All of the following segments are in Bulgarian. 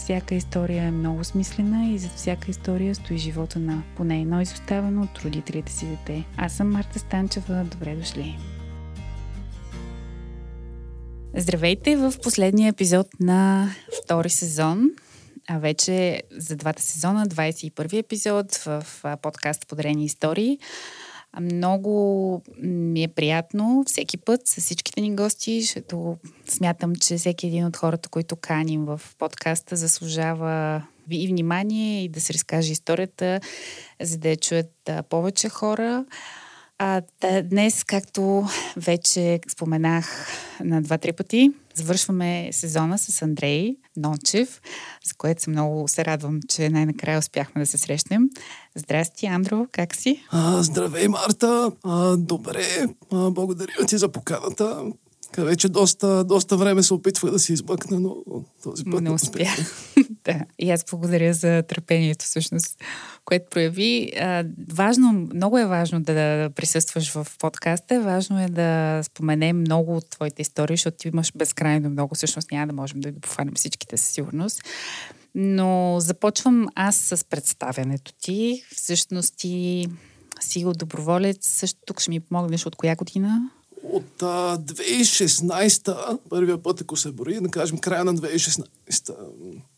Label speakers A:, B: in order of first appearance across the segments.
A: всяка история е много смислена и зад всяка история стои живота на поне едно изоставено от родителите си дете. Аз съм Марта Станчева. Добре дошли! Здравейте в последния епизод на втори сезон. А вече за двата сезона, 21 епизод в подкаст Подарени истории. Много ми е приятно всеки път с всичките ни гости, защото смятам, че всеки един от хората, които каним в подкаста, заслужава и внимание и да се разкаже историята, за да я чуят повече хора. А, днес, както вече споменах на два-три пъти, завършваме сезона с Андрей Нончев, за което съм много се радвам, че най-накрая успяхме да се срещнем. Здрасти, Андро, как си?
B: А, здравей, Марта. А, добре, а, благодаря ти за поканата. Вече доста, доста време се опитвах да се измъкна, но този път
A: не успях. да, и аз благодаря за търпението, всъщност, което прояви. Важно, много е важно да присъстваш в подкаста. Важно е да споменем много от твоите истории, защото ти имаш безкрайно много. Всъщност няма да можем да пофанем всичките със сигурност. Но започвам аз с представянето ти. Всъщност ти си от Също тук ще ми помогнеш от коя година?
B: От а, 2016, първия път, ако се бори, да кажем края на 2016.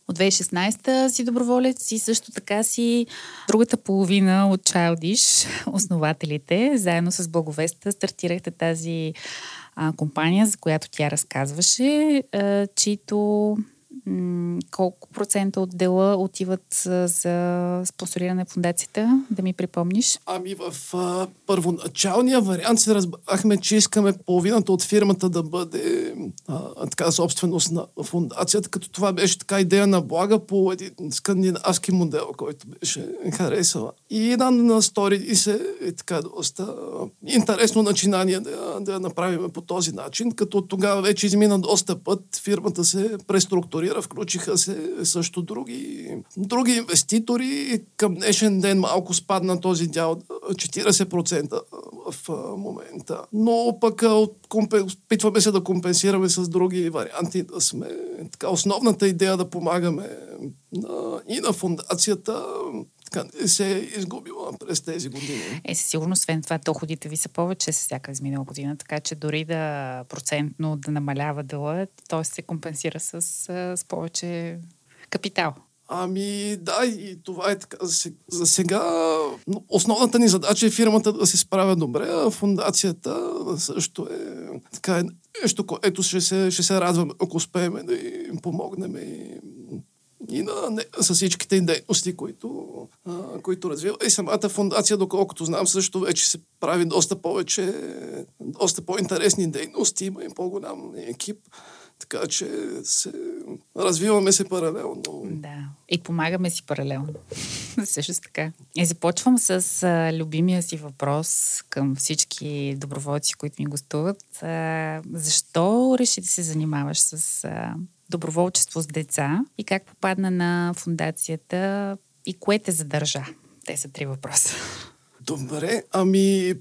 A: От 2016 си доброволец и също така си другата половина от Childish, основателите, заедно с Благовеста стартирахте тази а, компания, за която тя разказваше, а, чието колко процента от дела отиват за спонсориране на фундацията, да ми припомниш?
B: Ами в а, първоначалния вариант се разбрахме, че искаме половината от фирмата да бъде а, така собственост на фундацията, като това беше така идея на блага по един скандинавски модел, който беше харесала. И една на стори и се е така доста интересно начинание да, да направим по този начин, като тогава вече измина доста път, фирмата се преструктурира стартира, включиха се също други, други инвеститори. Към днешен ден малко спадна този дял 40% в момента. Но пък опитваме се да компенсираме с други варианти, да сме така основната идея да помагаме на, и на фундацията така не се е изгубила през тези години.
A: Е, със сигурност, освен това, доходите ви са повече с всяка изминала година, така че дори да процентно да намалява дела, т.е. се компенсира с, с повече капитал.
B: Ами да, и това е така. За сега основната ни задача е фирмата да се справя добре, а фундацията също е така е нещо, което ще се, ще се радваме, ако успеем да им помогнем и и на, не, с всичките дейности, които, а, които развива. И самата фундация, доколкото знам, също вече се прави доста повече, доста по-интересни дейности, има и по-голям екип. Така че се, развиваме се паралелно.
A: Да, и помагаме си паралелно. Също така. И започвам с а, любимия си въпрос към всички доброволци, които ми гостуват. А, защо реши да се занимаваш с а, доброволчество с деца и как попадна на фундацията и кое те задържа? Те са три въпроса.
B: Добре, ами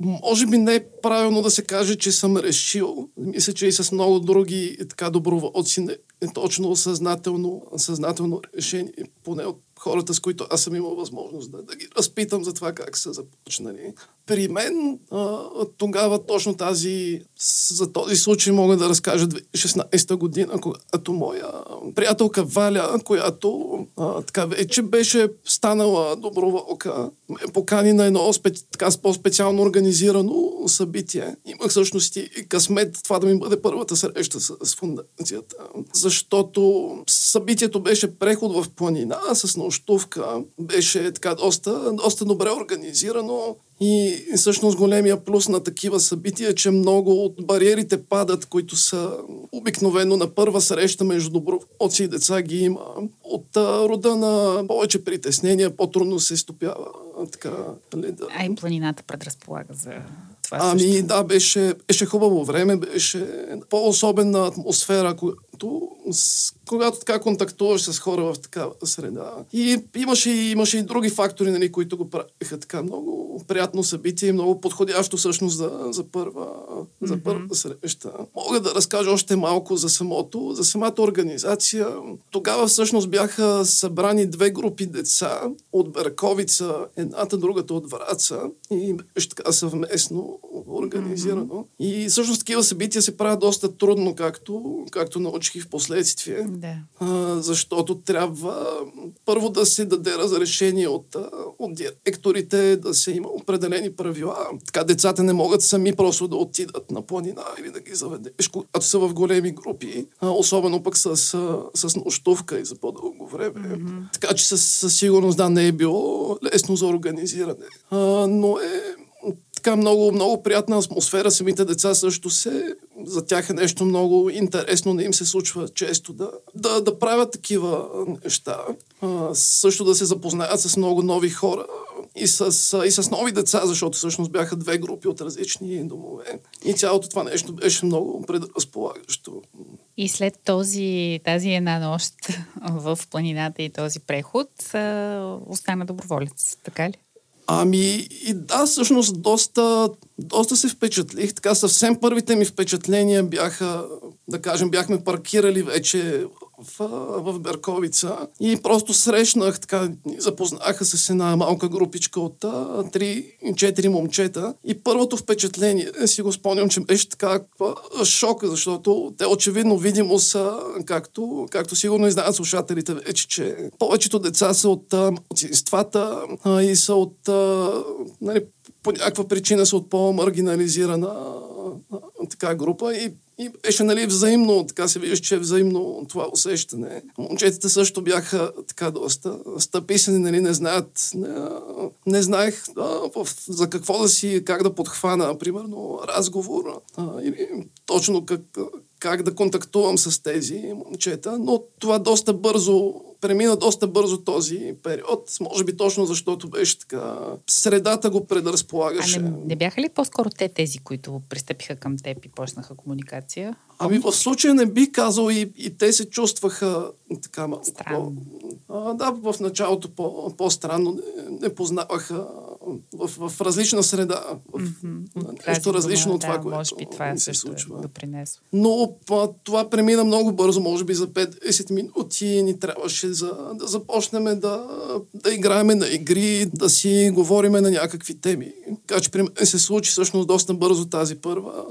B: може би не е правилно да се каже, че съм решил. Мисля, че и с много други така доброволци не е точно съзнателно, съзнателно решение, поне от хората, с които аз съм имал възможност да, да ги разпитам за това как са започнали. При мен а, тогава точно тази, за този случай мога да разкажа 2016 година, когато моя приятелка Валя, която а, така вече беше станала доброволка, ме покани на едно специ, така по-специално организирано събитие. Имах всъщност и късмет това да ми бъде първата среща с, с фундацията, защото събитието беше преход в планина с нощувка, беше така доста, доста добре организирано и всъщност големия плюс на такива събития е, че много от бариерите падат, които са обикновено на първа среща между доброволци и деца ги има. От а, рода на повече притеснения, по-трудно се стопява. Така,
A: нали, да. А и планината предразполага за това
B: Ами също. да, беше, беше хубаво време, беше по-особена атмосфера, когато, когато така контактуваш с хора в такава среда. И имаше, имаше и други фактори, нали, които го правиха така много приятно събитие много подходящо всъщност за, за, първа, mm-hmm. за първа среща. Мога да разкажа още малко за самото, за самата организация. Тогава всъщност бяха събрани две групи деца от Берковица, едната, другата от Враца и беше така съвместно организирано. Mm-hmm. И всъщност такива събития се правят доста трудно, както, както научих и в последствие.
A: Да.
B: А, защото трябва първо да се даде разрешение от, от директорите, да се има определени правила. Така децата не могат сами просто да отидат на планина или да ги заведеш, когато са в големи групи, а, особено пък с, с нощувка и за по-дълго време. Mm-hmm. Така че със, със сигурност да не е било лесно за организиране. А, но е така много, много приятна атмосфера. Самите деца също се, за тях е нещо много интересно, не им се случва често да, да, да правят такива неща. А, също да се запознаят с много нови хора и с, и с нови деца, защото всъщност бяха две групи от различни домове. И цялото това нещо беше много предразполагащо.
A: И след този, тази една нощ в планината и този преход остана доброволец, така ли?
B: Ами и да, всъщност доста, доста се впечатлих. Така съвсем първите ми впечатления бяха, да кажем, бяхме паркирали вече в, в Берковица и просто срещнах, така, запознаха се с една малка групичка от 3-4 момчета. И първото впечатление, си го спомням, че беше така шок, защото те очевидно видимо са, както, както сигурно и знаят слушателите вече, че повечето деца са от младсинствата и са от, нали, по някаква причина са от по-маргинализирана така група. И и беше нали, взаимно, така се вижда, че е взаимно това усещане. Момчетата също бяха така доста стъписани, нали, не знаят, не, не знаех а, за какво да си, как да подхвана, примерно, разговор а, или точно как, как да контактувам с тези момчета, но това доста бързо премина доста бързо този период, може би точно защото беше така, средата го предразполагаше.
A: А не, не бяха ли по-скоро те тези, които пристъпиха към теб и почнаха комуникация?
B: Ами в случая не би казал и, и те се чувстваха така малко Странно. по... А, да, в началото по, по-странно не, не познаваха в, в различна среда, в mm-hmm. нещо различно от това, да, което може би това се случва. Е
A: допринесло.
B: Но това премина много бързо, може би за 5-10 минути ни трябваше за, да започнем да, да играем на игри, да си говориме на някакви теми. Така че при мен се случи всъщност доста бързо тази първа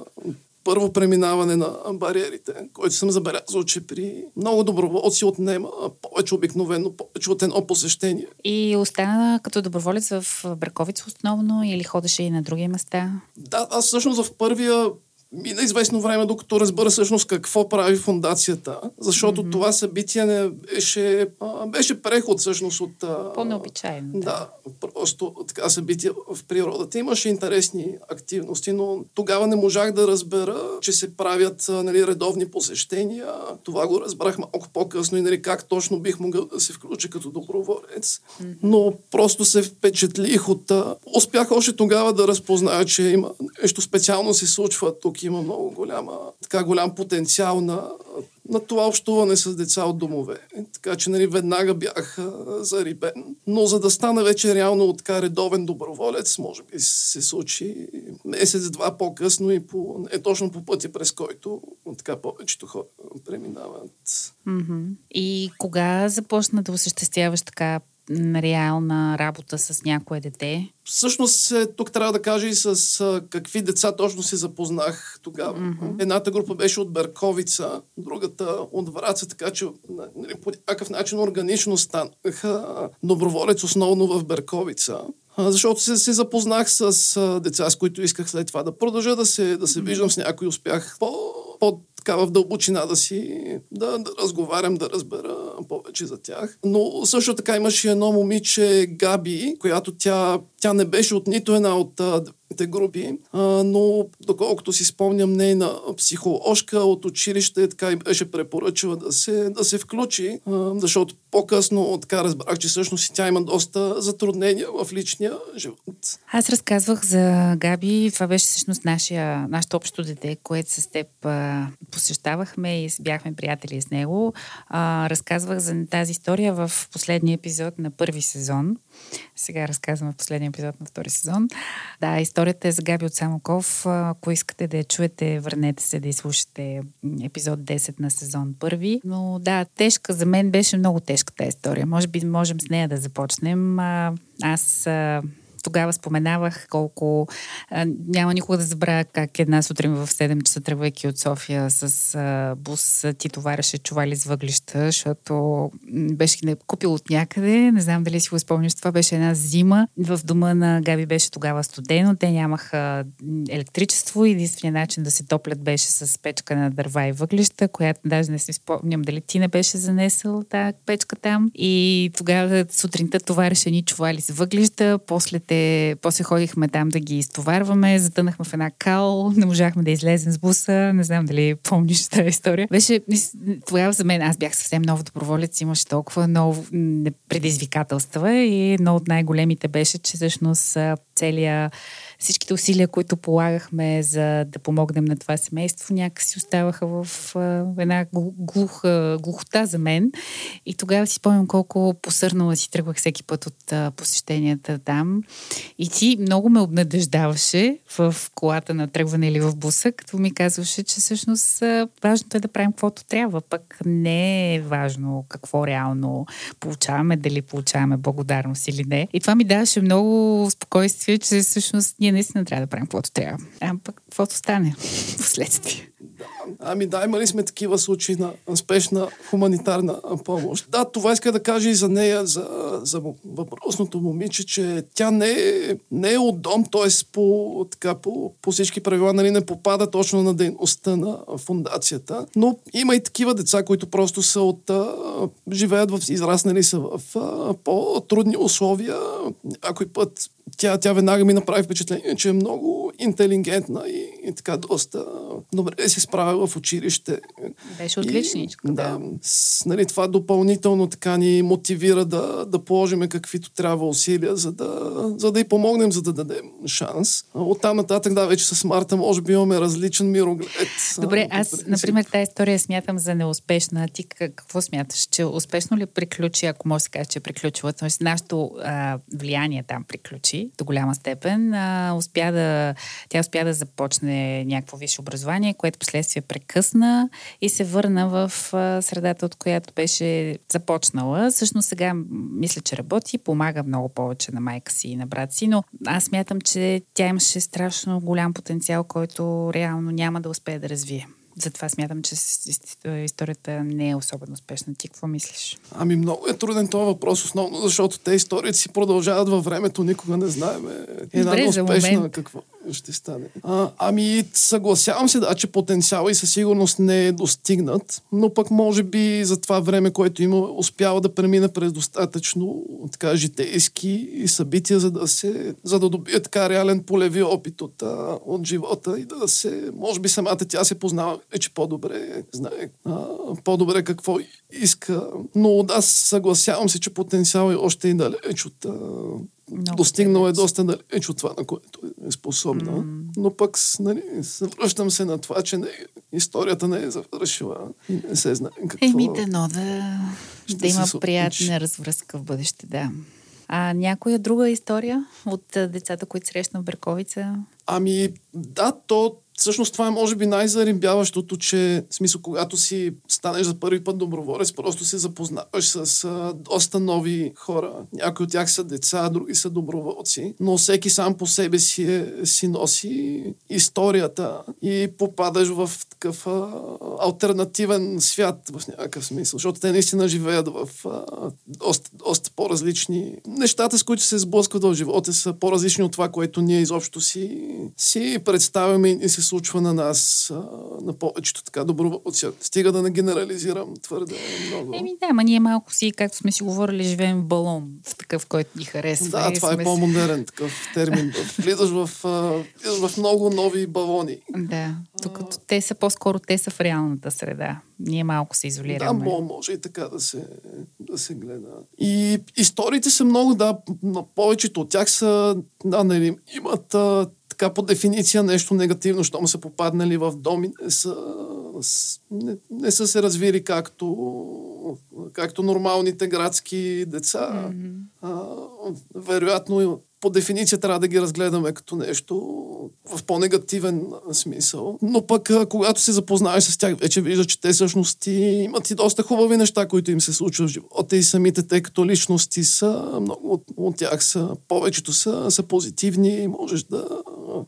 B: първо преминаване на бариерите, който съм забелязал, че при много доброволци отнема повече обикновено, повече от едно посещение.
A: И остана като доброволец в Браковица основно или ходеше и на други места?
B: Да, аз всъщност в първия мина известно време, докато разбера всъщност какво прави фундацията, защото mm-hmm. това събитие не беше, а, беше преход всъщност от...
A: По-необичайно.
B: Да, да, просто така събитие в природата. Имаше интересни активности, но тогава не можах да разбера, че се правят нали, редовни посещения. Това го разбрах малко по-късно и нали, как точно бих могъл да се включа като доброволец. Mm-hmm. Но просто се впечатлих от... Успях още тогава да разпозная, че има нещо специално се случва тук има много голяма, така голям потенциал на, на това общуване с деца от домове. Така че нали, веднага бях зарибен. Но за да стана вече реално така редовен доброволец, може би се случи месец-два по-късно и по, е точно по пътя, през който така повечето хора преминават.
A: Mm-hmm. И кога започна да осъществяваш така реална работа с някое дете?
B: Всъщност, е, тук трябва да кажа и с какви деца точно се запознах тогава. Mm-hmm. Едната група беше от Берковица, другата от Враца, така че нали, по някакъв начин органично станаха доброволец основно в Берковица. защото се, се запознах с а, деца, с които исках след това да продължа да се, да се виждам с някой. Успях по, по така в дълбочина да си, да, да разговарям, да разбера повече за тях. Но също така имаше едно момиче, Габи, която тя, тя не беше от нито една от групи, а, но доколкото си спомням, нейна психоложка от училище така и беше препоръчала да се, да се включи, а, защото по-късно така разбрах, че всъщност тя има доста затруднения в личния живот.
A: Аз разказвах за Габи, това беше всъщност нашия, нашето общо дете, което с теб а, посещавахме и бяхме приятели с него. А, разказвах за тази история в последния епизод на първи сезон. Сега разказвам в последния епизод на втори сезон. Да, историята е за Габи от Самоков. Ако искате да я чуете, върнете се да изслушате епизод 10 на сезон първи. Но да, тежка за мен беше много тежка тази история. Може би можем с нея да започнем. Аз тогава споменавах колко а, няма никога да забравя как една сутрин в 7 часа тръгвайки от София с а, бус ти товареше чували с въглища, защото беше не купил от някъде. Не знам дали си го спомняш. Това беше една зима. В дома на Габи беше тогава студено. Те нямаха електричество единственият начин да се топлят беше с печка на дърва и въглища, която даже не си спомням дали ти не беше занесъл тази печка там. И тогава сутринта товареше ни чували с въглища. После те, после ходихме там да ги изтоварваме, затънахме в една кал, не можахме да излезем с буса, не знам дали помниш тази история. Беше, тогава за мен, аз бях съвсем нов доброволец, имаше толкова много предизвикателства и едно от най-големите беше, че всъщност целият всичките усилия, които полагахме за да помогнем на това семейство, някакси оставаха в една глуха, глухота за мен. И тогава си спомням колко посърнала си тръгвах всеки път от посещенията там. И ти много ме обнадеждаваше в колата на тръгване или в буса, като ми казваше, че всъщност важното е да правим каквото трябва. Пък не е важно какво реално получаваме, дали получаваме благодарност или не. И това ми даваше много спокойствие, че всъщност ние ние наистина трябва да правим каквото трябва. А пък каквото стане последствие.
B: Ами да, имали сме такива случаи на спешна хуманитарна помощ. Да, това иска да кажа и за нея, за, за въпросното момиче, че тя не е, не е от дом, т.е. По, така, по, по всички правила нали, не попада точно на дейността на фундацията. Но има и такива деца, които просто са от, а, живеят в, израснали са в а, по-трудни условия. Някой път тя, тя веднага ми направи впечатление, че е много интелигентна и, и така доста добре се справя в училище.
A: Беше отличничка.
B: Да. да с, нали, това допълнително така ни мотивира да, да положим каквито трябва усилия, за да, за да й помогнем, за да дадем шанс. От там нататък, да, вече с Марта може би имаме различен мироглед.
A: Добре, аз, например, тази история смятам за неуспешна. Ти какво смяташ? Че успешно ли приключи, ако може да се каже, че е приключила? Тоест, нашето а, влияние там приключи до голяма степен. А, успя да, тя успя да започне някакво висше образование, което последствие прекъсна и се върна в средата, от която беше започнала. Всъщност сега мисля, че работи, помага много повече на майка си и на брат си, но аз мятам, че тя имаше страшно голям потенциал, който реално няма да успее да развие. Затова смятам, че историята не е особено успешна. Ти какво мислиш?
B: Ами много е труден този въпрос, основно защото те историите си продължават във времето, никога не знаем. Една Добре, успешна какво ще стане. А, ами, съгласявам се, да, че потенциал и със сигурност не е достигнат, но пък може би за това време, което има, успява да премине през достатъчно така, житейски събития, за да се, за да добие така реален полеви опит от, от живота и да се, може би самата тя се познава вече по-добре, знае а, по-добре какво иска. Но аз съгласявам се, че потенциал е още и далеч от много достигнал е доста далеч от това, на което е способна. Mm. Но пък нали, връщам се на това, че не, историята не е завършила и не се знае какво.
A: Еми, дано да, да има приятна развръзка в бъдеще, да. А някоя друга история от децата, които срещна в Берковица?
B: Ами, да, то Всъщност това е може би най-заримбяващото, че смисъл, когато си станеш за първи път доброволец, просто се запознаваш с а, доста нови хора. Някои от тях са деца, други са доброволци, но всеки сам по себе си, е, си носи историята и попадаш в такъв а, альтернативен свят в някакъв смисъл, защото те наистина живеят в а, доста, доста по-различни нещата, с които се сблъскват в живота, са по-различни от това, което ние изобщо си, си представяме и се случва на нас, на повечето така доброволци. Стига да не генерализирам твърде много.
A: Еми да, ма ние малко си, както сме си говорили, живеем в балон, в такъв, който ни харесва.
B: Да, това
A: сме...
B: е по-модерен такъв термин. Влизаш в, влизаш в много нови балони.
A: Да, докато те са по-скоро, те са в реалната среда. Ние малко се изолираме.
B: Да, може и така да се, да се гледа. И историите са много, да, но повечето от тях са, да, нали, имат така по дефиниция нещо негативно, щом са попаднали в доми, не са, не, не са се развили както, както нормалните градски деца. Mm-hmm. А, вероятно по дефиниция трябва да ги разгледаме като нещо в по-негативен смисъл. Но пък, когато се запознаеш с тях, вече виждаш, че те всъщност имат и доста хубави неща, които им се случват в живота и самите те като личности са, много от, от тях са, повечето са, са позитивни и можеш да,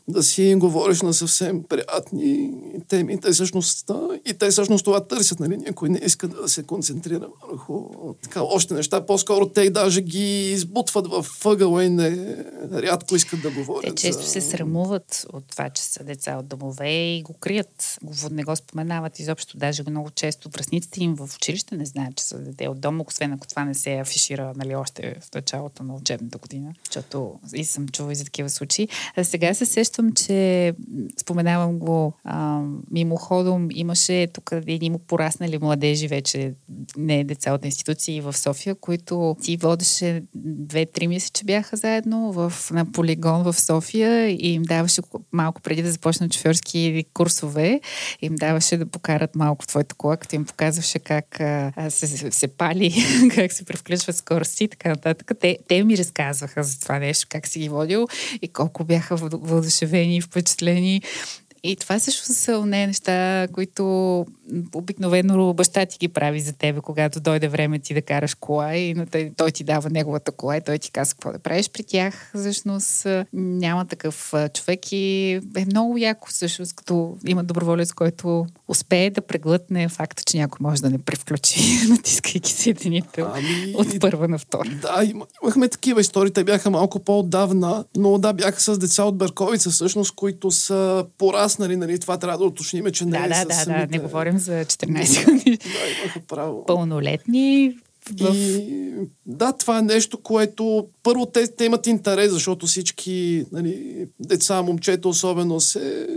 B: да си говориш на съвсем приятни теми. Те всъщност, и те всъщност това търсят, нали? Някой не иска да се концентрира върху така още неща. По-скоро те даже ги избутват в въгъла и не, рядко искат да говорят.
A: Те често за... се срамуват от това, че са деца от домове и го крият. Не го споменават изобщо. Даже много често връзниците им в училище не знаят, че са дете от дома, освен ако това не се афишира нали, още в началото на учебната година. Защото и съм чувала и за такива случаи. А сега се сещам, че споменавам го а, мимоходом. Имаше тук едни му пораснали младежи вече, не деца от институции в София, които ти водеше две-три месеца, бяха заедно в, на полигон в София и им даваше малко преди да започнат шофьорски курсове, им даваше да покарат малко в твоята кола, като им показваше как а, се, се, пали, как се превключва скорости и така нататък. Те, те ми разказваха за това нещо, как си ги водил и колко бяха въодушевени и впечатлени. И това също са не неща, които обикновено баща ти ги прави за тебе, когато дойде време ти да караш кола и той, той ти дава неговата кола и той ти казва какво да правиш при тях. Всъщност няма такъв човек и е много яко всъщност, като има доброволец, който успее да преглътне факта, че някой може да не превключи, натискайки седените ами... от първа на втора.
B: Да, имахме такива истории, те бяха малко по-отдавна, но да, бяха с деца от Берковица всъщност, които са пораснали, нали, това трябва да уточним, че не
A: да,
B: е
A: да, да,
B: самите...
A: да, не говорим за 14 години.
B: Да, имаха право.
A: Пълнолетни
B: в... И, да, това е нещо, което първо те, те имат интерес, защото всички нали, деца, момчета особено се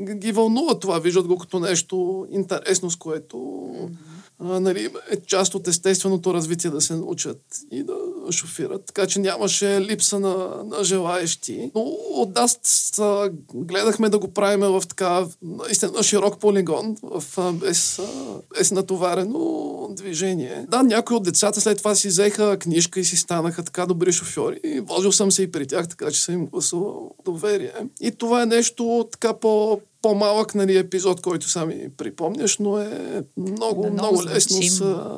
B: ги вълнува това, виждат го като нещо интересно, с което mm-hmm а, нали, е част от естественото развитие да се научат и да шофират. Така че нямаше липса на, на желаещи. Но от нас гледахме да го правим в така наистина широк полигон, в, без, без натоварено движение. Да, някои от децата след това си взеха книжка и си станаха така добри шофьори. Возил съм се и при тях, така че съм им гласувал доверие. И това е нещо така по по-малък нали, епизод, който сами припомняш, но е много, да, много, много лесно значим, са...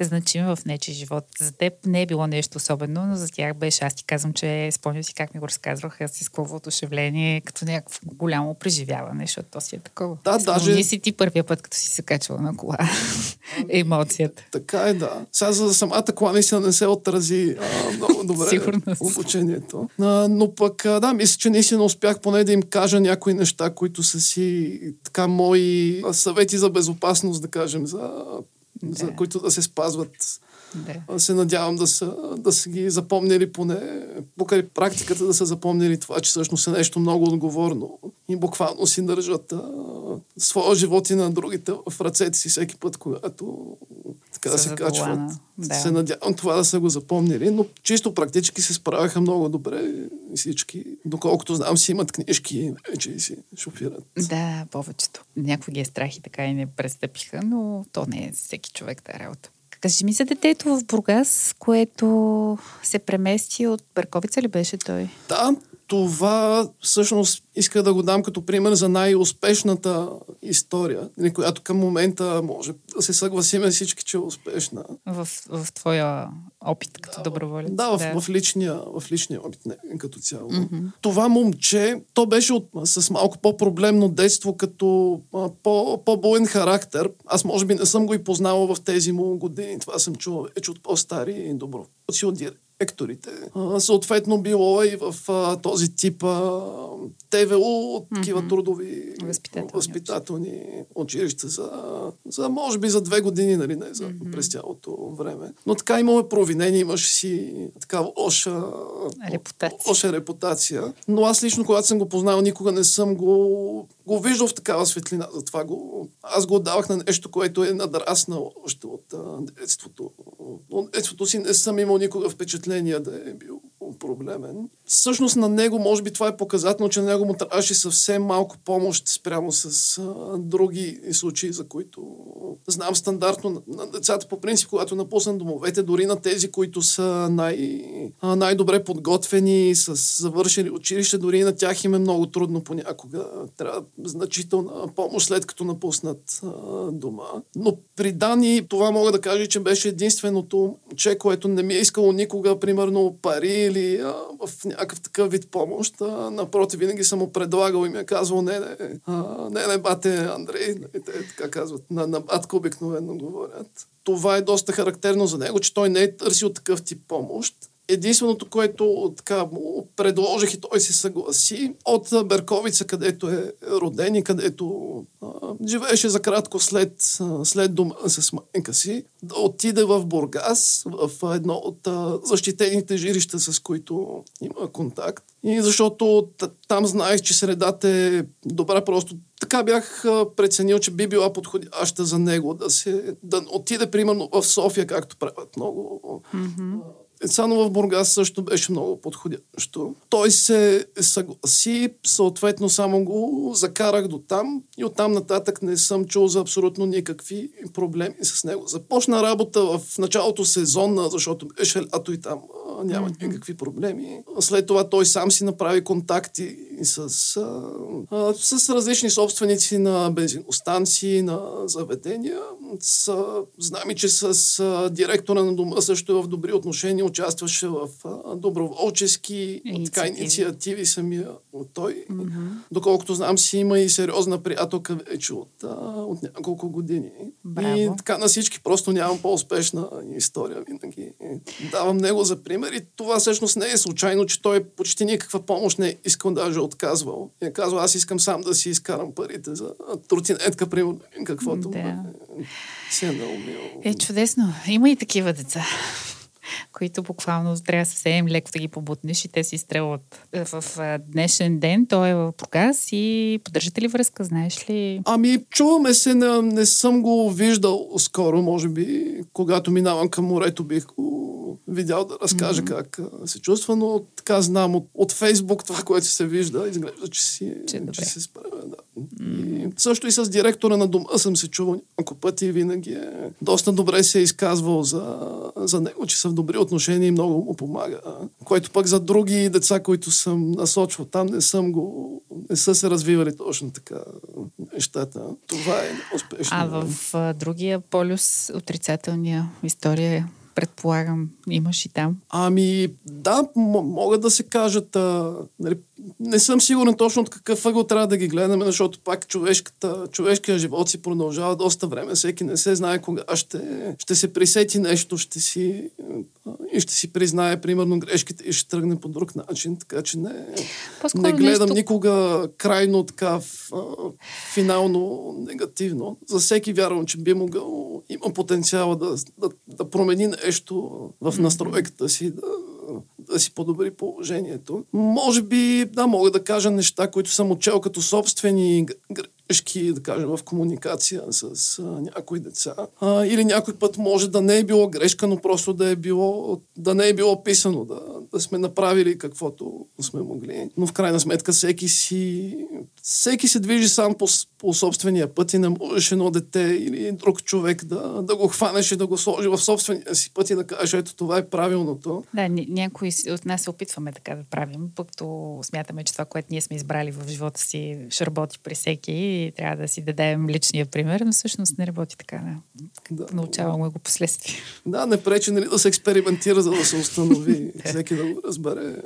A: Значим в нечи живот. За теб не е било нещо особено, но за тях беше. Аз ти казвам, че спомням си как ми го разказваха с какво въодушевление, като някакво голямо преживяване, защото то си е такова.
B: Да,
A: Спомни
B: даже...
A: си ти първия път, като си се качвала на кола. Емоцията.
B: Така е, да. Сега за самата кола наистина не се отрази а, много добре обучението. А, но пък, а, да, мисля, че наистина успях поне да им кажа някои неща, които са си така мои съвети за безопасност, да кажем, за, да. за които да се спазват. Да. Се надявам да са, да са ги запомнили поне, покрай практиката да са запомнили това, че всъщност е нещо много отговорно и буквално си държат а, своя живот и на другите в ръцете си всеки път, когато така да се качват. Да. Се надявам това да са го запомнили, но чисто практически се справяха много добре всички. Доколкото знам си имат книжки вече и си шофират.
A: Да, повечето. Някои ги е страх и така и не престъпиха, но то не е всеки човек да работа. Кажи ми за детето в Бургас, което се премести от Берковица ли беше той?
B: Да, това всъщност иска да го дам като пример за най-успешната история, нали, която към момента може да се съгласиме всички, че е успешна.
A: В, в твоя опит като да, доброволец.
B: Да, в, да. В, личния, в личния опит не, като цяло. Mm-hmm. Това момче, то беше от, с малко по-проблемно детство, като а, по, по-боен характер. Аз може би не съм го и познавал в тези му години. Това съм чувал вече от по-стари доброволци от директорите. А, съответно било и в а, този тип а, ТВО, такива mm-hmm. трудови
A: възпитателни,
B: възпитателни училища за, за, може би за две години, нали, не за mm-hmm. през цялото време. Но така имаме провинение, имаше си така лоша
A: репутация.
B: репутация. Но аз лично, когато съм го познал, никога не съм го, го виждал в такава светлина. Затова го, аз го отдавах на нещо, което е надраснало още от а, детството. От детството си не съм имал никога впечатление да е бил проблемен. Всъщност на него, може би това е показателно, че на него му трябваше съвсем малко помощ спрямо с а, други случаи, за които знам стандартно на, на децата по принцип, когато напуснат домовете, дори на тези, които са най, а, най-добре подготвени, с завършили училище, дори на тях им е много трудно понякога. Трябва значителна помощ след като напуснат а, дома. Но при Дани това мога да кажа, че беше единственото че, което не ми е искало никога, примерно, пари или а, в някакъв такъв вид помощ. А, напротив, винаги съм му предлагал и ми е казвал, не, не, а, не, не, бате Андрей, не, те така казват, на, на батка обикновено говорят. Това е доста характерно за него, че той не е търсил такъв тип помощ. Единственото, което така му предложих и той се съгласи, от Берковица, където е роден и където а, живееше за кратко след, след дома с майка си, да отиде в Бургас, в едно от а, защитените жилища, с които има контакт. И защото там знаех, че средата е добра, просто така бях преценил, че би била подходяща за него да, се, да отиде примерно в София, както правят много mm-hmm Само в Бургас също беше много подходящо. Той се съгласи, съответно само го закарах до там и оттам нататък не съм чул за абсолютно никакви проблеми с него. Започна работа в началото сезонна, защото беше лято и там няма mm-hmm. никакви проблеми. След това той сам си направи контакти с, а, а, с различни собственици на бензиностанции, на заведения. С, знам че с а, директора на дома също е в добри отношения, участваше в а, доброволчески инициативи. Така, инициативи самия от той. Mm-hmm. Доколкото знам си има и сериозна приятелка вече от, а, от няколко години.
A: Браво.
B: И така на всички просто нямам по-успешна история винаги. Давам него за пример и това всъщност не е случайно, че той почти никаква помощ не е искал даже отказвал. И е казал, аз искам сам да си изкарам парите за тротинетка, примерно, каквото да. Е, си е наумил.
A: Е, чудесно. Има и такива деца които буквално трябва съвсем леко да ги побутнеш и те си стрелват. Е, в днешен ден той е в Бургас и поддържате ли връзка, знаеш ли?
B: Ами, чуваме се, не, не съм го виждал скоро, може би, когато минавам към морето бих го видял да разкаже mm-hmm. как се чувства, но така знам от, от Фейсбук това, което се вижда, изглежда, че си, че, че се справя. Да. Mm-hmm. И също и с директора на дома съм се чувал няколко пъти и винаги е доста добре се е изказвал за, за него, че са в добри отношения и много му помага. Което пък за други деца, които съм насочвал там, не съм го, не са се развивали точно така нещата. Това е успешно.
A: А в а, другия полюс, отрицателния история, предполагам, имаш и там.
B: Ами, да, м- могат да се кажат. А, нали, не съм сигурен точно от какъв ъгъл трябва да ги гледаме, защото пак човешката, човешкия живот си продължава доста време. Всеки не се знае кога ще, ще се присети нещо, ще си, и ще си признае, примерно, грешките и ще тръгне по друг начин. Така че не, не гледам нещо... никога крайно така финално негативно. За всеки вярвам, че би могъл, има потенциала да, да, да промени нещо в настройката си, да, да си подобри положението. Може би, да, мога да кажа неща, които съм учел като собствени грешки, да кажем, в комуникация с а, някои деца. А, или някой път може да не е било грешка, но просто да е било, да не е било писано, да, да сме направили каквото сме могли. Но в крайна сметка всеки си всеки се движи сам по, по собствения път и не можеш едно дете или друг човек да, да го хванеш и да го сложи в собствения си път и да каже, ето това е правилното.
A: Да, някои от нас се опитваме така да правим, пъкто смятаме, че това, което ние сме избрали в живота си, ще работи при всеки и трябва да си дадем личния пример, но всъщност не работи така. Да. да. Научаваме го последствие.
B: Да, не пречи нали, да се експериментира, за да се установи, всеки да го разбере.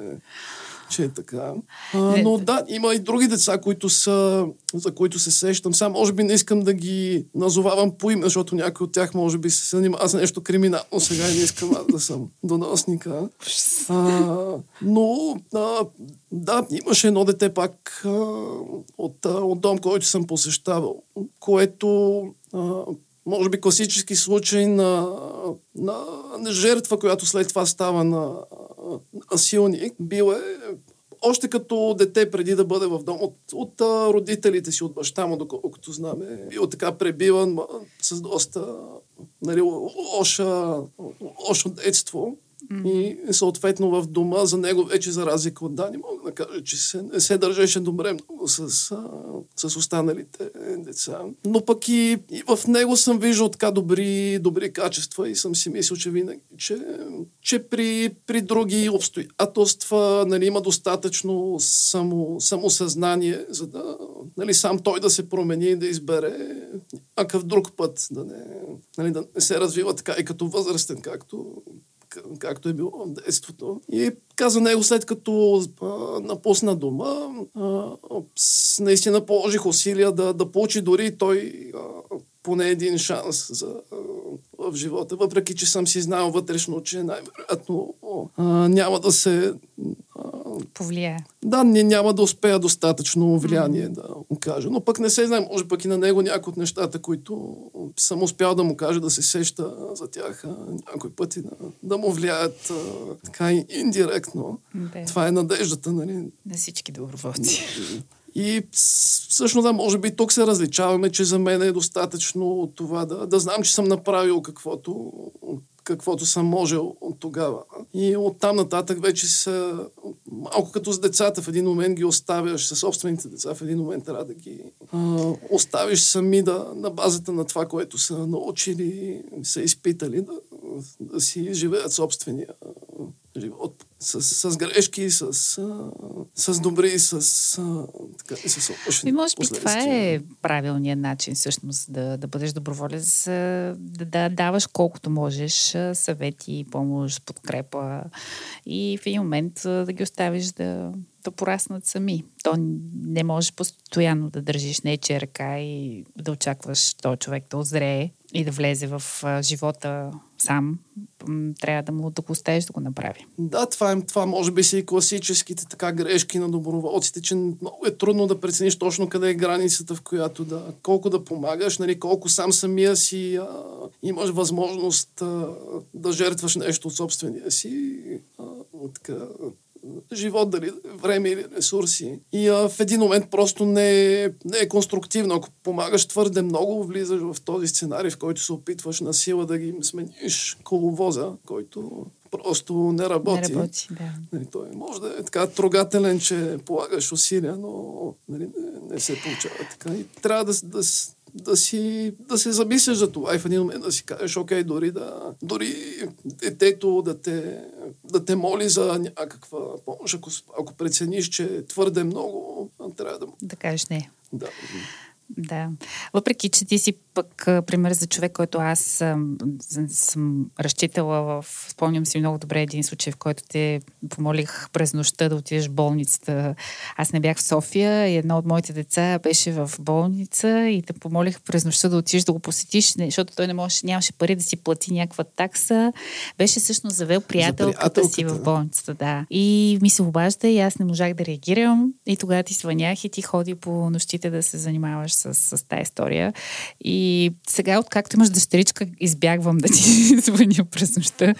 B: Че е така. А, но да, има и други деца, които са, за които се сещам. Сега може би не искам да ги назовавам по име, защото някой от тях може би се занимава с нещо криминално. Сега не искам аз да съм доносника. А, но а, да, имаше едно дете пак а, от, а, от дом, който съм посещавал, което а, може би класически случай на, на, на жертва, която след това става на насилник. Бил е още като дете, преди да бъде в дом, от, от родителите си, от баща му, доколкото знаме, бил така пребиван с доста нали, лоша, лошо детство. И съответно в дома за него вече за разлика от Дани мога да кажа, че се, не се държеше добре много с, а, с останалите деца. Но пък и, и в него съм виждал така добри, добри качества и съм си мислил, че винаги, че, че при, при други обстоятелства нали, има достатъчно само, самосъзнание, за да нали, сам той да се промени и да избере някакъв друг път, да не, нали, да не се развива така и като възрастен, както както е било в детството. И каза него, след като а, напусна дома, а, наистина положих усилия да, да получи дори той а, поне един шанс за, а, в живота, въпреки че съм си знал вътрешно, че най-вероятно а, няма да се
A: повлияе.
B: Да, не, няма да успея достатъчно влияние mm-hmm. да му кажа. Но пък не се знае, може пък и на него някои от нещата, които съм успял да му кажа да се сеща за тях някои пъти да, да му влияят а, така индиректно. Да. Това е надеждата, нали?
A: На всички доброволци.
B: И всъщност, да, може би тук се различаваме, че за мен е достатъчно това да, да знам, че съм направил каквото, каквото съм можел от тогава. И оттам нататък вече са малко като с децата. В един момент ги оставяш със собствените деца, в един момент трябва да ги а, оставиш сами да, на базата на това, което са научили, са изпитали, да, да си живеят собствения живот с, с грешки, с, с добри, с, така, и с лоши
A: И може би това е правилният начин всъщност да, да бъдеш доброволец, да, да даваш колкото можеш съвети, помощ, подкрепа и в един момент да ги оставиш да, да пораснат сами. То не можеш постоянно да държиш нечия ръка и да очакваш този човек да озрее и да влезе в живота сам. Трябва да му да да го направи.
B: Да, това, е, това може би си и класическите така грешки на доброволците, че много е трудно да прецениш точно къде е границата, в която да, колко да помагаш, нали, колко сам самия си а, имаш възможност а, да жертваш нещо от собствения си. А, така, живот, дали време или ресурси. И а, в един момент просто не е, не е конструктивно. Ако помагаш твърде много, влизаш в този сценарий, в който се опитваш на сила да ги смениш коловоза, който просто не работи.
A: Не работи, да.
B: Нали, той може да е така трогателен, че полагаш усилия, но нали, не, не се получава така. И трябва да, да, да, си, да се замислиш за това и в един момент да си кажеш, окей, дори, да, дори детето да те, да те моли за някаква помощ, ако, ако прецениш, че твърде много, трябва да...
A: Да кажеш не.
B: Да.
A: Да. Въпреки, че ти си пък пример за човек, който аз съм, съм разчитала в... Спомням си много добре един случай, в който те помолих през нощта да отидеш в болницата. Аз не бях в София и едно от моите деца беше в болница и те помолих през нощта да отидеш да го посетиш, защото той не можеше, нямаше пари да си плати някаква такса. Беше всъщност завел приятелката, за си в болницата, да. И ми се обажда и аз не можах да реагирам. И тогава ти звънях и ти ходи по нощите да се занимаваш с, с тази история. И сега, откакто имаш дъщеричка, избягвам да ти звъня през нощта.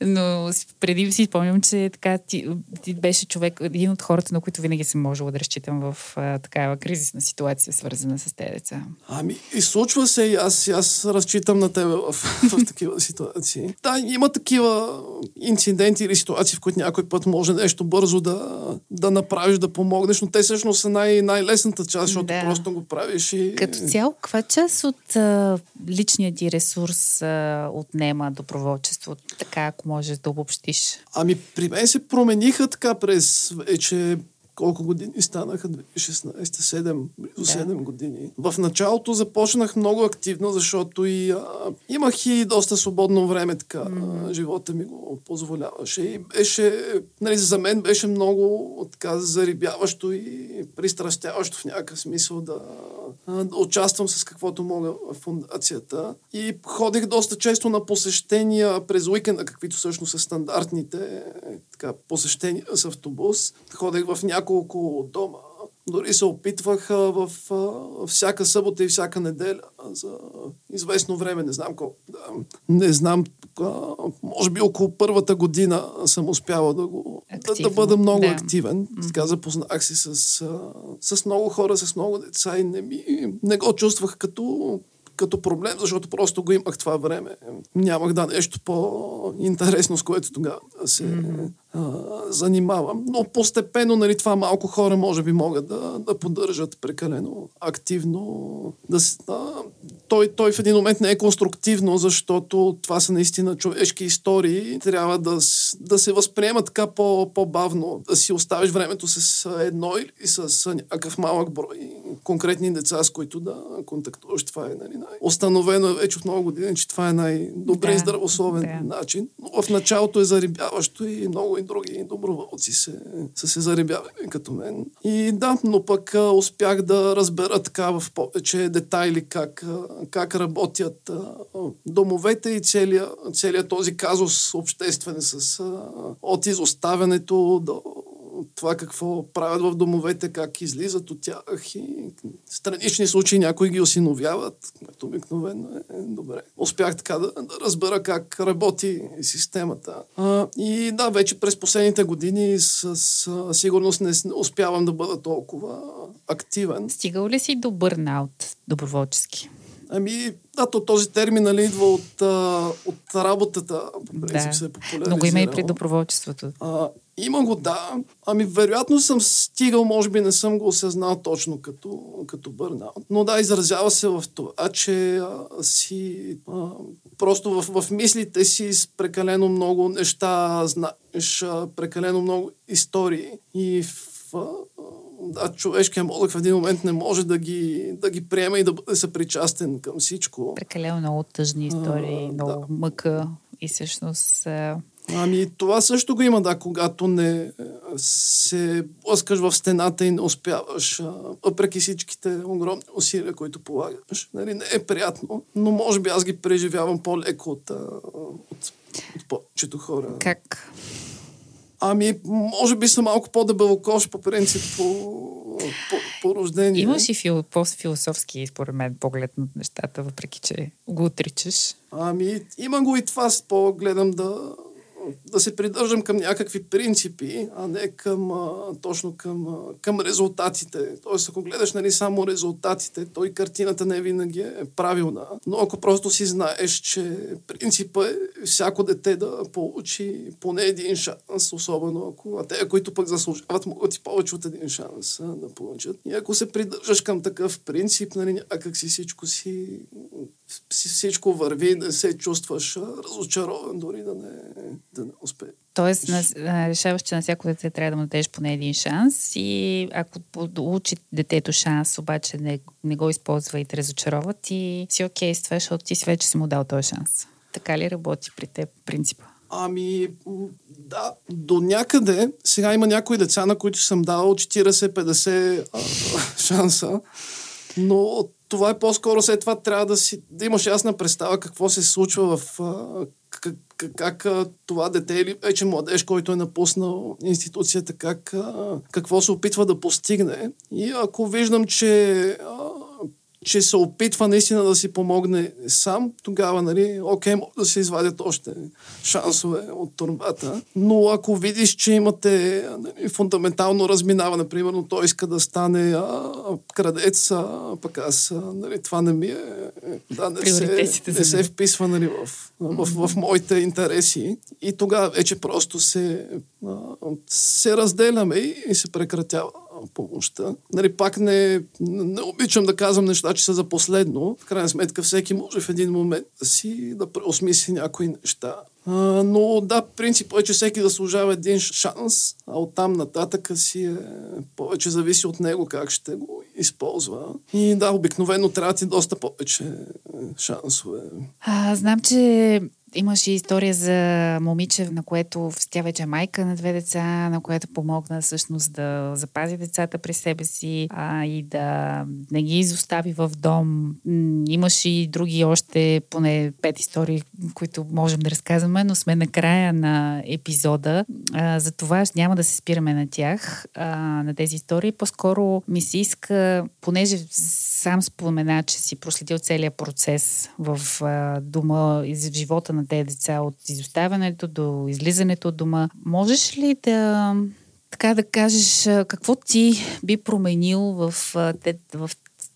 A: Но преди си спомням, че така ти, ти беше човек, един от хората, на които винаги съм можела да разчитам в а, такава кризисна ситуация, свързана с тези деца.
B: Ами, и случва се и аз, аз разчитам на тебе в, в такива ситуации. Да, има такива инциденти или ситуации, в които някой път може нещо бързо да, да направиш, да помогнеш, но те всъщност са най- най-лесната част, защото да. просто го правиш и...
A: Като цяло, каква част от а, личния ти ресурс а, отнема доброволчество, така ако можеш да обобщиш?
B: Ами при мен се промениха така през вече колко години станаха? 16, 7, близо до 7 години. В началото започнах много активно, защото и а, имах и доста свободно време, така mm. живота ми го позволяваше. И беше, нали, за мен беше много така зарибяващо и пристрастяващо в някакъв смисъл да, да участвам с каквото мога в фундацията. И ходих доста често на посещения през уикенда, каквито всъщност са стандартните така, посещения с автобус. Ходех в няколко дома дори се опитвах в всяка събота и всяка неделя за известно време, не знам колко. Не знам, може би около първата година съм успяла да, го, да, да бъда много да. активен. Така запознах се с, с много хора, с много деца и не, ми, не го чувствах като като проблем, защото просто го имах това време. Нямах да нещо по-интересно, с което тогава да се mm-hmm. а, занимавам. Но постепенно нали, това малко хора може би могат да, да поддържат прекалено активно. Да, а, той, той в един момент не е конструктивно, защото това са наистина човешки истории. Трябва да, да се възприема така по, по-бавно, да си оставиш времето с едно или с някакъв малък брой конкретни деца, с които да контактуваш. Това е нали, установено е вече от много години, че това е най-добре да, здравословен да. начин. Но в началото е зарибяващо и много и други доброволци се, са се зарибявали като мен. И да, но пък а, успях да разбера така в повече детайли как, а, как работят а, домовете и целият, целият този казус обществен с а, от изоставянето до това какво правят в домовете, как излизат от тях и странични случаи някои ги осиновяват, което обикновено е добре. Успях така да, да разбера как работи системата. А, и да, вече през последните години с, с сигурност не успявам да бъда толкова активен.
A: Стигал ли си до бърнаут доброволчески?
B: Ами, да, то този термин нали, идва от, а, от работата.
A: Да. се е Но го има и при доброволчеството.
B: А, има го, да. Ами, вероятно съм стигал, може би не съм го осъзнал точно като, като бърнаут. Но да, изразява се в това, че а, си а, просто в, в мислите си с прекалено много неща знаеш, а, прекалено много истории и в, а, да, човешкият мозък в един момент не може да ги, да ги приема и да бъде съпричастен към всичко.
A: Прекалено много тъжни истории, а, много да. мъка и всъщност...
B: Ами това също го има, да, когато не се блъскаш в стената и не успяваш, въпреки всичките огромни усилия, които полагаш. Нали, не е приятно, но може би аз ги преживявам по-леко от, от, от повечето хора.
A: Как?
B: Ами, може би съм малко по-дебелокош по принцип по, по, по рождение.
A: Имаш и фил, по-философски, според мен, поглед на нещата, въпреки че го отричаш.
B: Ами, има го и това, по-гледам да да се придържам към някакви принципи, а не към, а, точно към, а, към резултатите. Тоест, ако гледаш нали, само резултатите, той картината не винаги е правилна. Но ако просто си знаеш, че принципа е всяко дете да получи поне един шанс, особено ако а те, които пък заслужават, могат и повече от един шанс а, да получат. И ако се придържаш към такъв принцип, нали, някак си всичко си всичко върви, не се чувстваш разочарован, дори да не, да не успее.
A: Тоест, на, решаваш, че на всяко дете трябва да му дадеш поне един шанс и ако получи детето шанс, обаче не, не го използва и те разочарова, ти си окей с това, защото ти си вече си му дал този шанс. Така ли работи при теб принципа?
B: Ами, да, до някъде. Сега има някои деца, на които съм дал 40-50 шанса, но това е по-скоро след това трябва да, си, да имаш ясна представа какво се случва в как, как, как това дете или вече младеж, който е напуснал институцията, как, какво се опитва да постигне. И ако виждам, че че се опитва наистина да си помогне сам, тогава, нали, окей, може да се извадят още шансове от турбата. Но ако видиш, че имате нали, фундаментално разминаване, примерно той иска да стане а, крадец, а пък аз, нали, това не ми е... Да, не се, не се вписва нали, в, в, в, в моите интереси. И тогава вече просто се, а, се разделяме и, и се прекратява помощта. Нали, пак не, не обичам да казвам неща, че са за последно. В крайна сметка всеки може в един момент да си да преосмисли някои неща. А, но да, принципът е, че всеки заслужава един шанс, а оттам нататък си е повече зависи от него как ще го използва. И да, обикновено трябва ти доста повече шансове.
A: А, знам, че Имаше история за момиче, на което тя вече е майка на две деца, на което помогна всъщност да запази децата при себе си а, и да не ги изостави в дом. Имаше и други още поне пет истории, които можем да разказваме, но сме на края на епизода. А, за това няма да се спираме на тях, а, на тези истории. По-скоро ми се иска, понеже сам спомена, че си проследил целият процес в а, дома и живота на тези деца от изоставянето до излизането от дома. Можеш ли да така да кажеш какво ти би променил в, в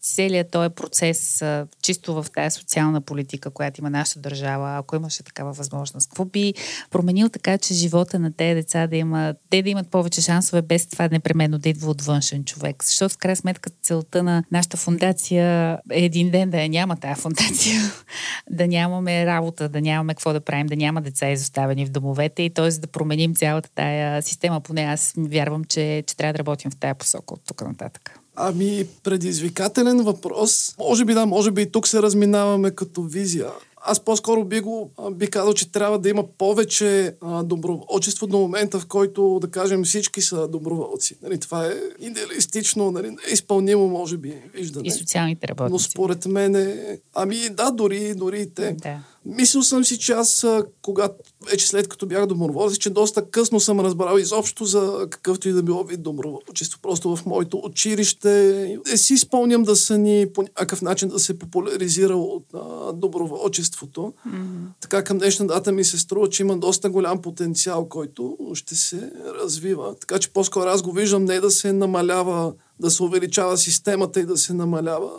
A: целият този процес, чисто в тази социална политика, която има нашата държава, ако имаше такава възможност? Какво би променил така, че живота на тези деца да има, те да имат повече шансове, без това непременно да идва от външен човек? Защото в крайна сметка целта на нашата фундация е един ден да я няма тази фундация, да нямаме работа, да нямаме какво да правим, да няма деца изоставени в домовете и т.е. да променим цялата тая система. Поне аз вярвам, че, че трябва да работим в тая посока от тук нататък.
B: Ами, предизвикателен въпрос. Може би да, може би и тук се разминаваме като визия. Аз по-скоро би, го, би казал, че трябва да има повече а, доброволчество до момента, в който, да кажем, всички са доброволци. Нали, това е идеалистично, нали, изпълнимо, може би, виждане.
A: И социалните работници.
B: Но според мен е... Ами да, дори, дори и те.
A: Да.
B: Мислил съм си, че аз, когато, вече след като бях доброволец, че доста късно съм разбрал изобщо за какъвто и да било вид доброволчество. Просто в моето училище не си спомням да са ни по някакъв начин да се популяризира от а, доброволчеството. Mm-hmm. Така към днешна дата ми се струва, че има доста голям потенциал, който ще се развива. Така че по-скоро аз го виждам не да се намалява, да се увеличава системата и да се намалява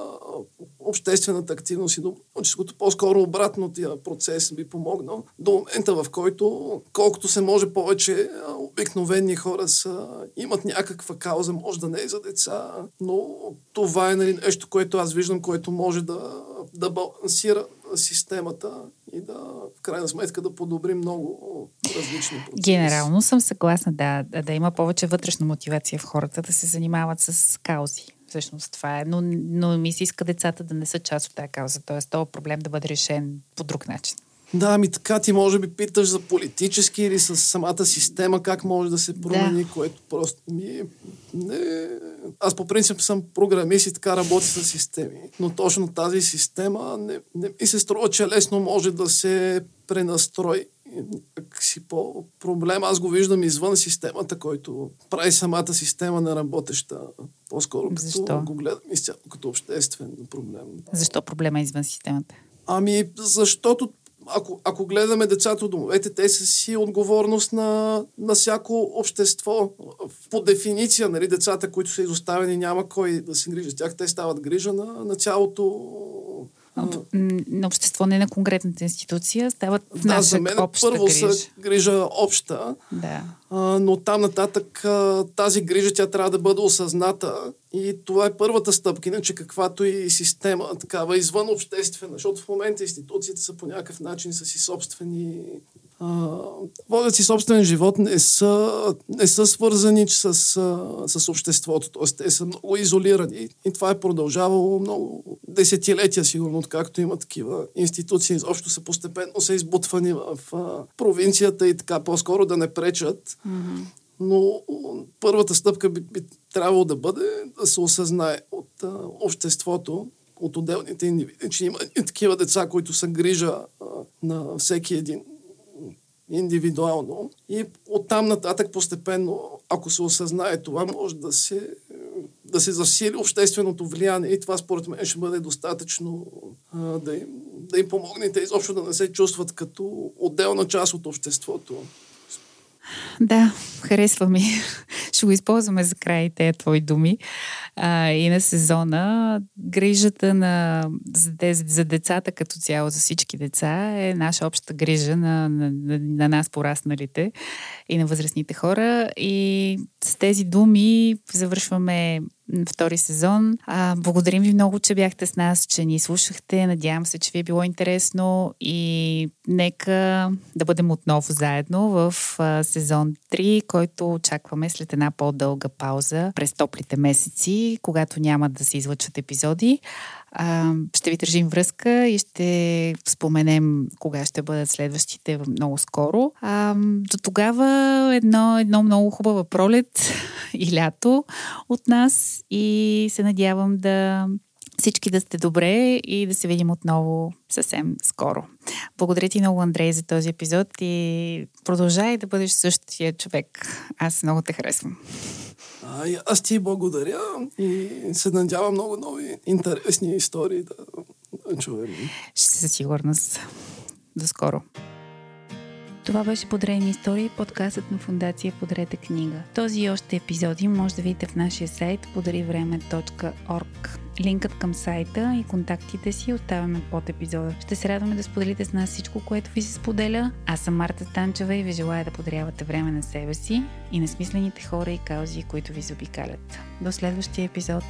B: обществената активност и доброволческото, по-скоро обратно тия процес би помогнал до момента, в който колкото се може повече обикновени хора са, имат някаква кауза, може да не е за деца, но това е нали, нещо, което аз виждам, което може да, да балансира системата и да, в крайна сметка, да подобри много различни процеси.
A: Генерално съм съгласна, да, да има повече вътрешна мотивация в хората да се занимават с каузи всъщност това е. Но, но ми се иска децата да не са част от тази кауза. Тоест, този проблем да бъде решен по друг начин.
B: Да, ми така ти може би питаш за политически или с самата система, как може да се промени, да. което просто ми е... Не... Аз по принцип съм програмист и така работя с системи, но точно тази система не, не ми се струва, че лесно може да се пренастрои си по-проблем. Аз го виждам извън системата, който прави самата система на работеща. По-скоро като Защо? го гледам изцяло като обществен проблем.
A: Защо проблема е извън системата?
B: Ами, защото ако, ако гледаме децата от домовете, те са си отговорност на, на всяко общество. По дефиниция, нали, децата, които са изоставени, няма кой да се грижи с тях. Те стават грижа на, на цялото
A: на общество, не на конкретната институция, стават
B: да, наша за мен обща първо
A: грижа.
B: са грижа обща,
A: да.
B: а, но там нататък а, тази грижа тя трябва да бъде осъзната и това е първата стъпка, иначе каквато и система, такава извън обществена, защото в момента институциите са по някакъв начин са си собствени водят си собствен живот, не са, не са свързани с, с обществото, т.е. те са много изолирани. И това е продължавало много десетилетия, сигурно, откакто има такива институции. Изобщо са постепенно са избутвани в, в провинцията и така по-скоро да не пречат. Mm-hmm. Но първата стъпка би, би трябвало да бъде да се осъзнае от а, обществото, от отделните индивиди, че има и такива деца, които са грижа а, на всеки един индивидуално и оттам нататък постепенно, ако се осъзнае това, може да се, да се засили общественото влияние и това според мен ще бъде достатъчно а, да, им, да им помогнете изобщо да не се чувстват като отделна част от обществото.
A: Да, харесва ми. Ще го използваме за край тези твои думи. А, и на сезона грижата на, за, за децата като цяло, за всички деца е наша обща грижа на, на, на, на нас порасналите и на възрастните хора. И с тези думи завършваме втори сезон. А, благодарим ви много, че бяхте с нас, че ни слушахте. Надявам се, че ви е било интересно и нека да бъдем отново заедно в а, сезон 3, който очакваме след една по-дълга пауза през топлите месеци, когато няма да се излъчват епизоди. Ще ви държим връзка и ще споменем кога ще бъдат следващите много скоро. А, до тогава едно, едно много хубава пролет и лято от нас и се надявам да всички да сте добре и да се видим отново съвсем скоро. Благодаря ти много, Андрей, за този епизод и продължай да бъдеш същия човек. Аз много те харесвам.
B: А, аз ти благодаря и се надявам много нови интересни истории да чуем.
A: Ще със сигурност. До скоро. Това беше Подрени истории, подкастът на фундация Подрете книга. Този и още епизоди може да видите в нашия сайт pодаривреме.org. Линкът към сайта и контактите си оставяме под епизода. Ще се радваме да споделите с нас всичко, което ви се споделя. Аз съм Марта Станчева и ви желая да подарявате време на себе си и на смислените хора и каузи, които ви заобикалят. До следващия епизод!